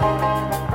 Música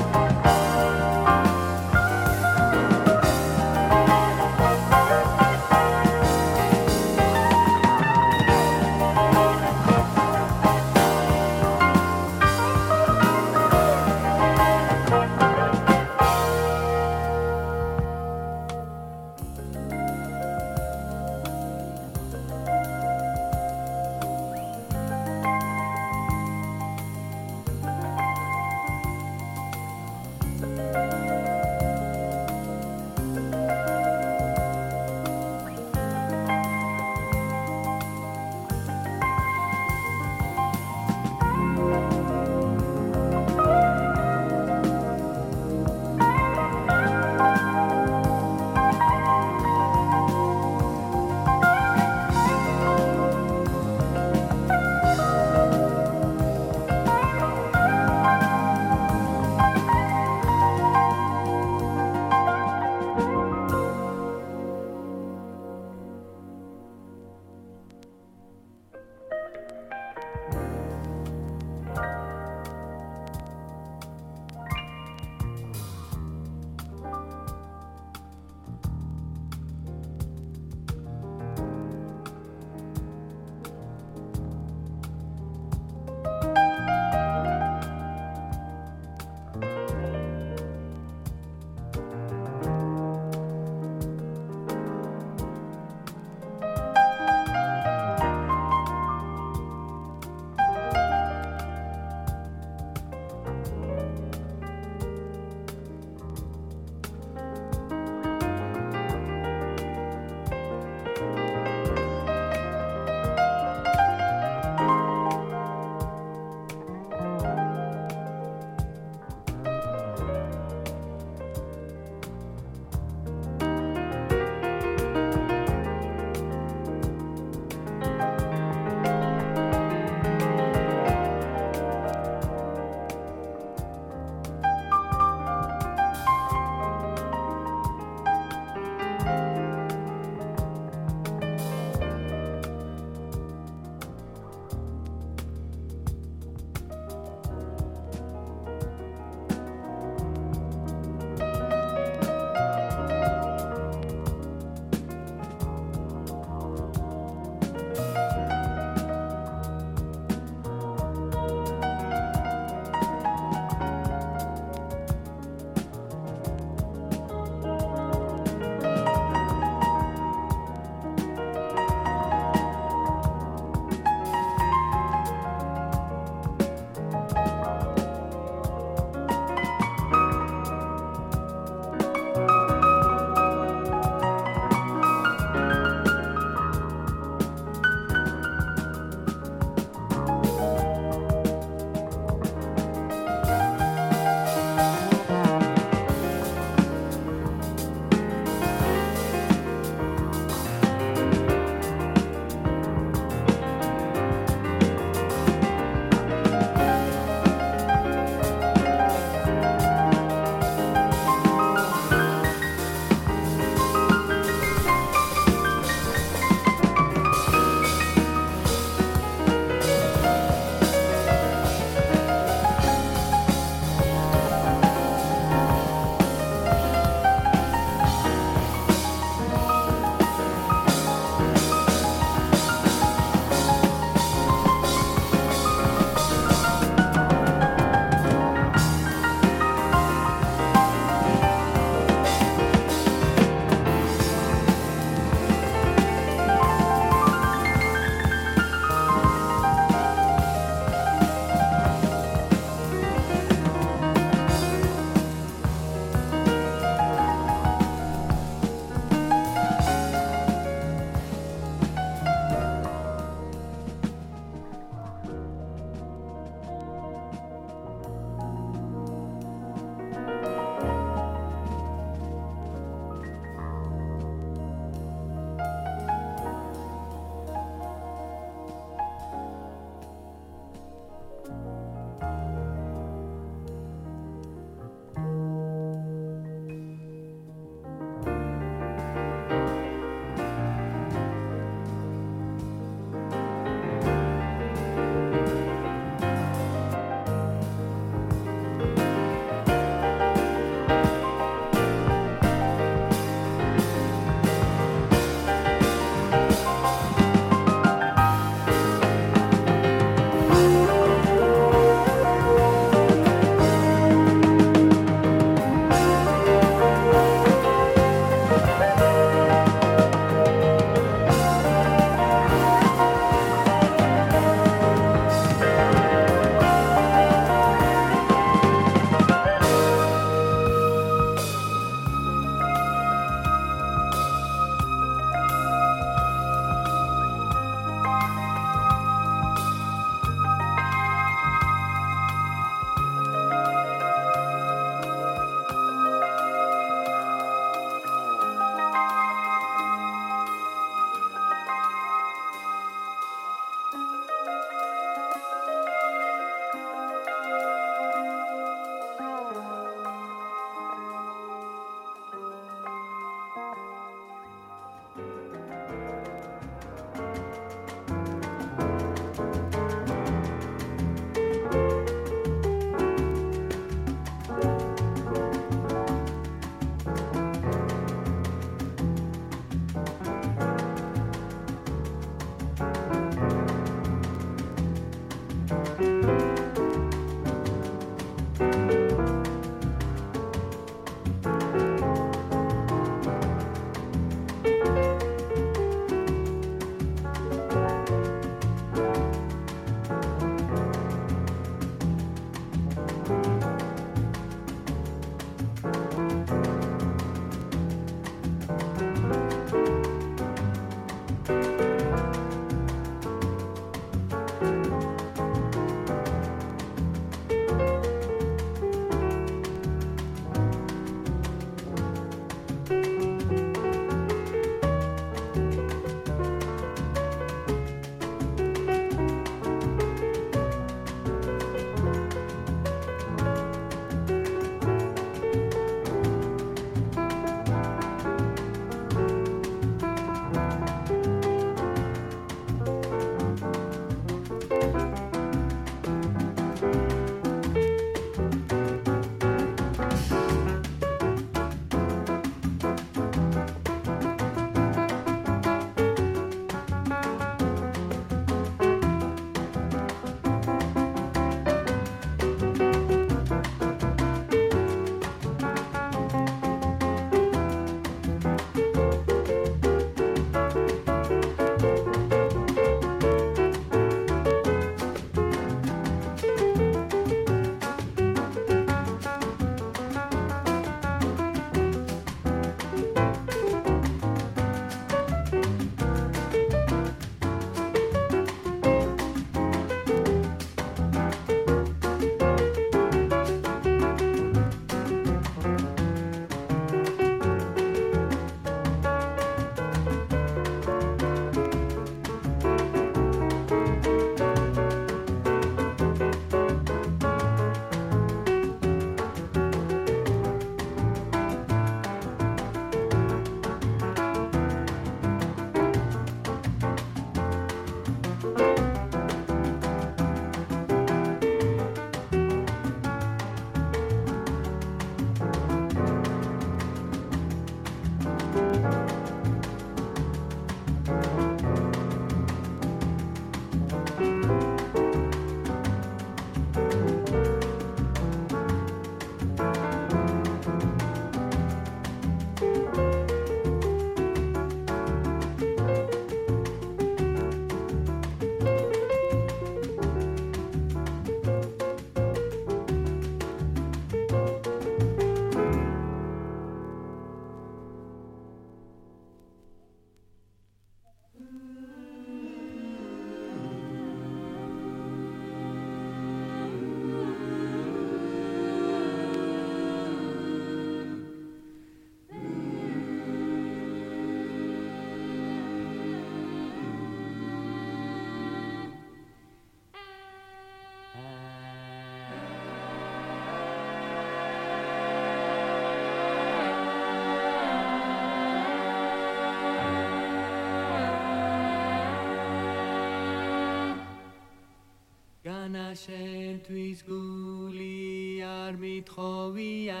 შენთვის გული არ მithოვია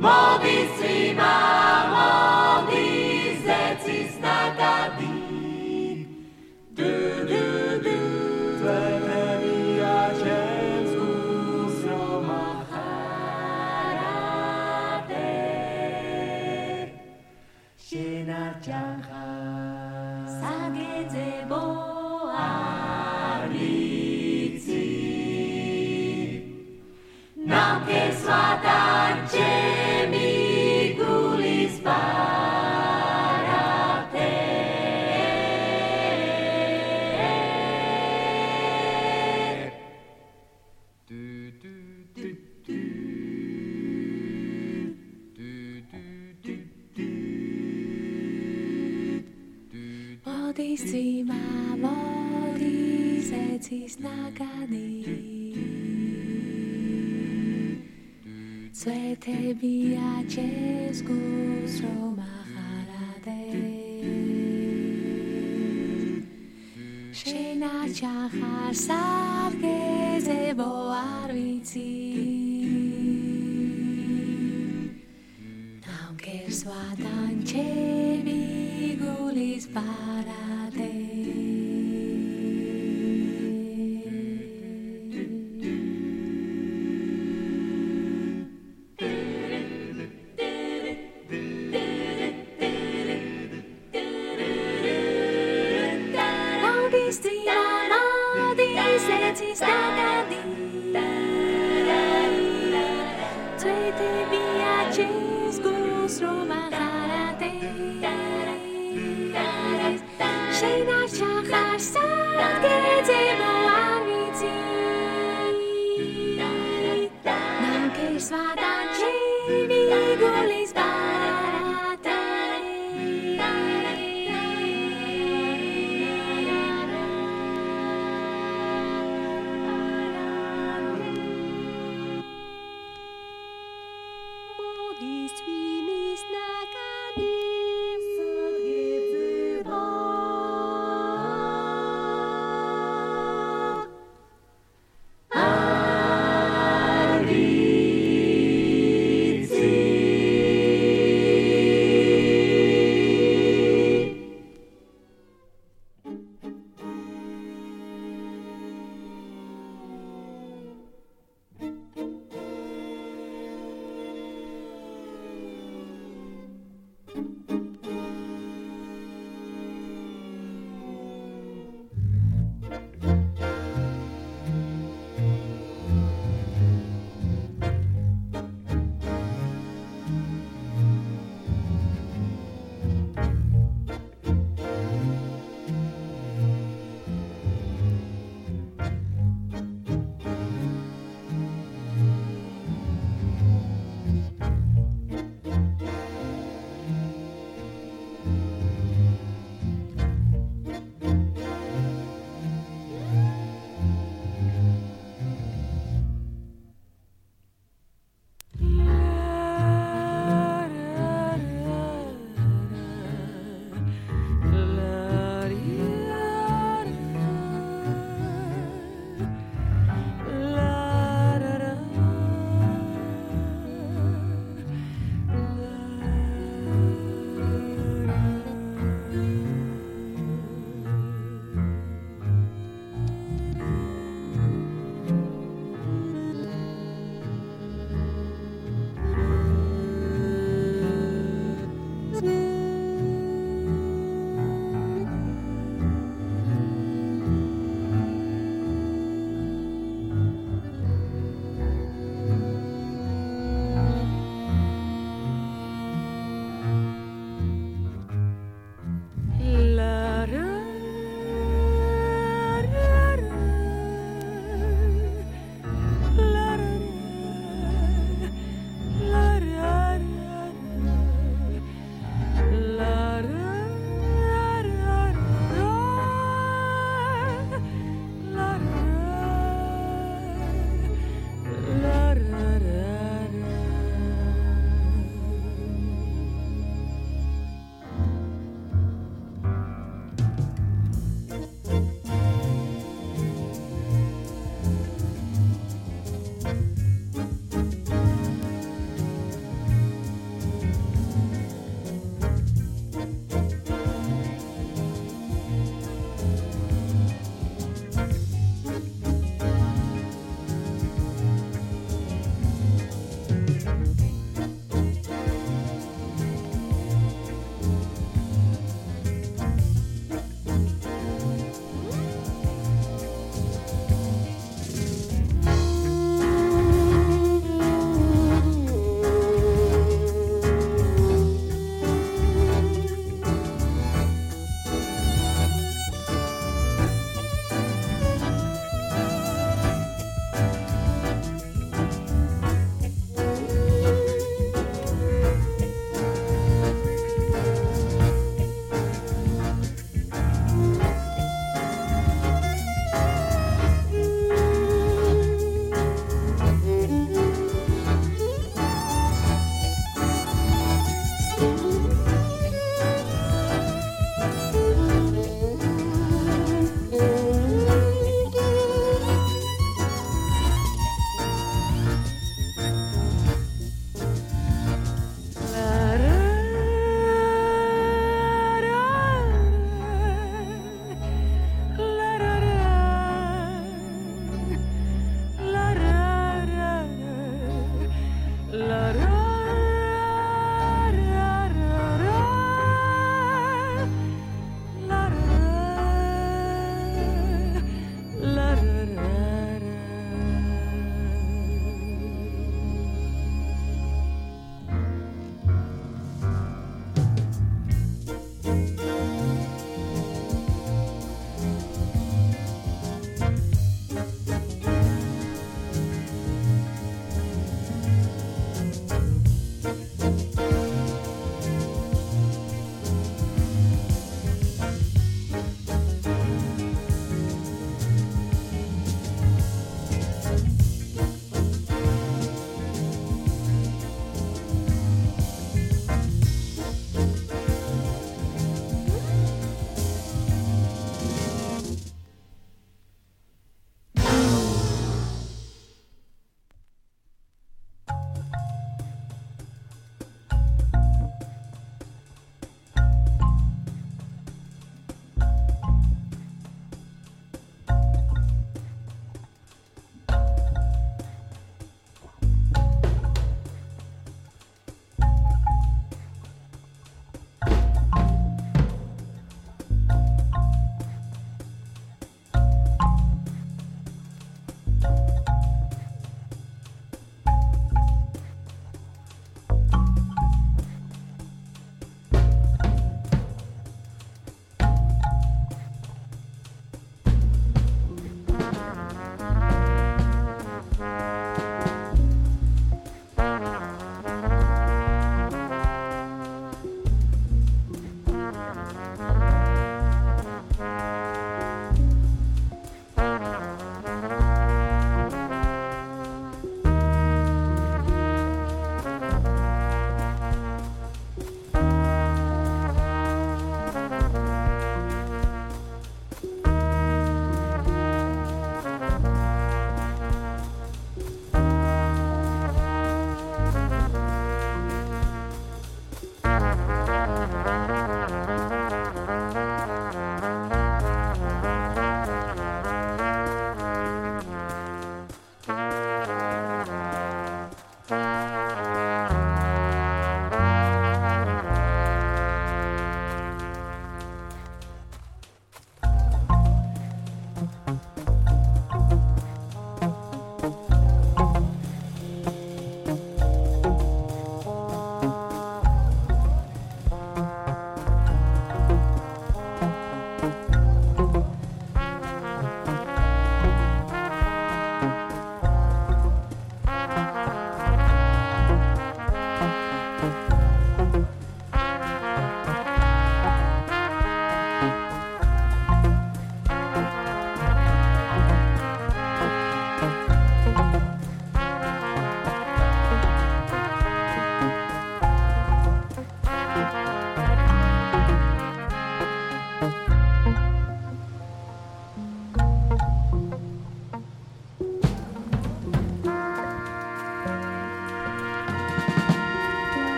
Mobile. 谁拿着哈萨？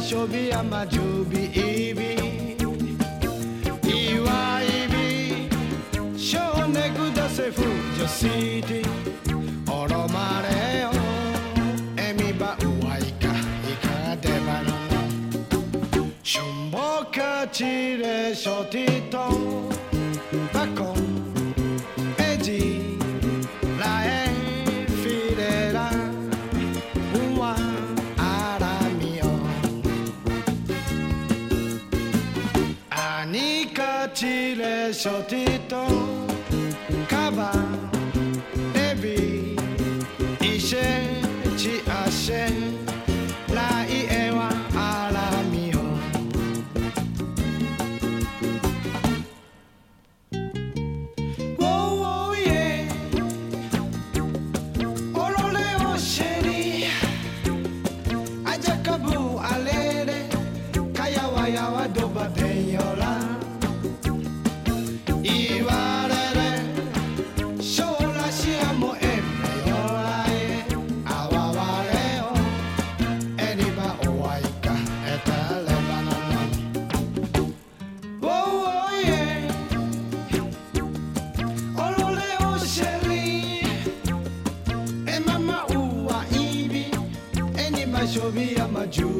shobi ama jobi ibi. Iwa ibi shone kudasai fujo city oromare yo emi ba uai ka ika deba no. Shombo ka chire shotito bakon shortito. my um jewel.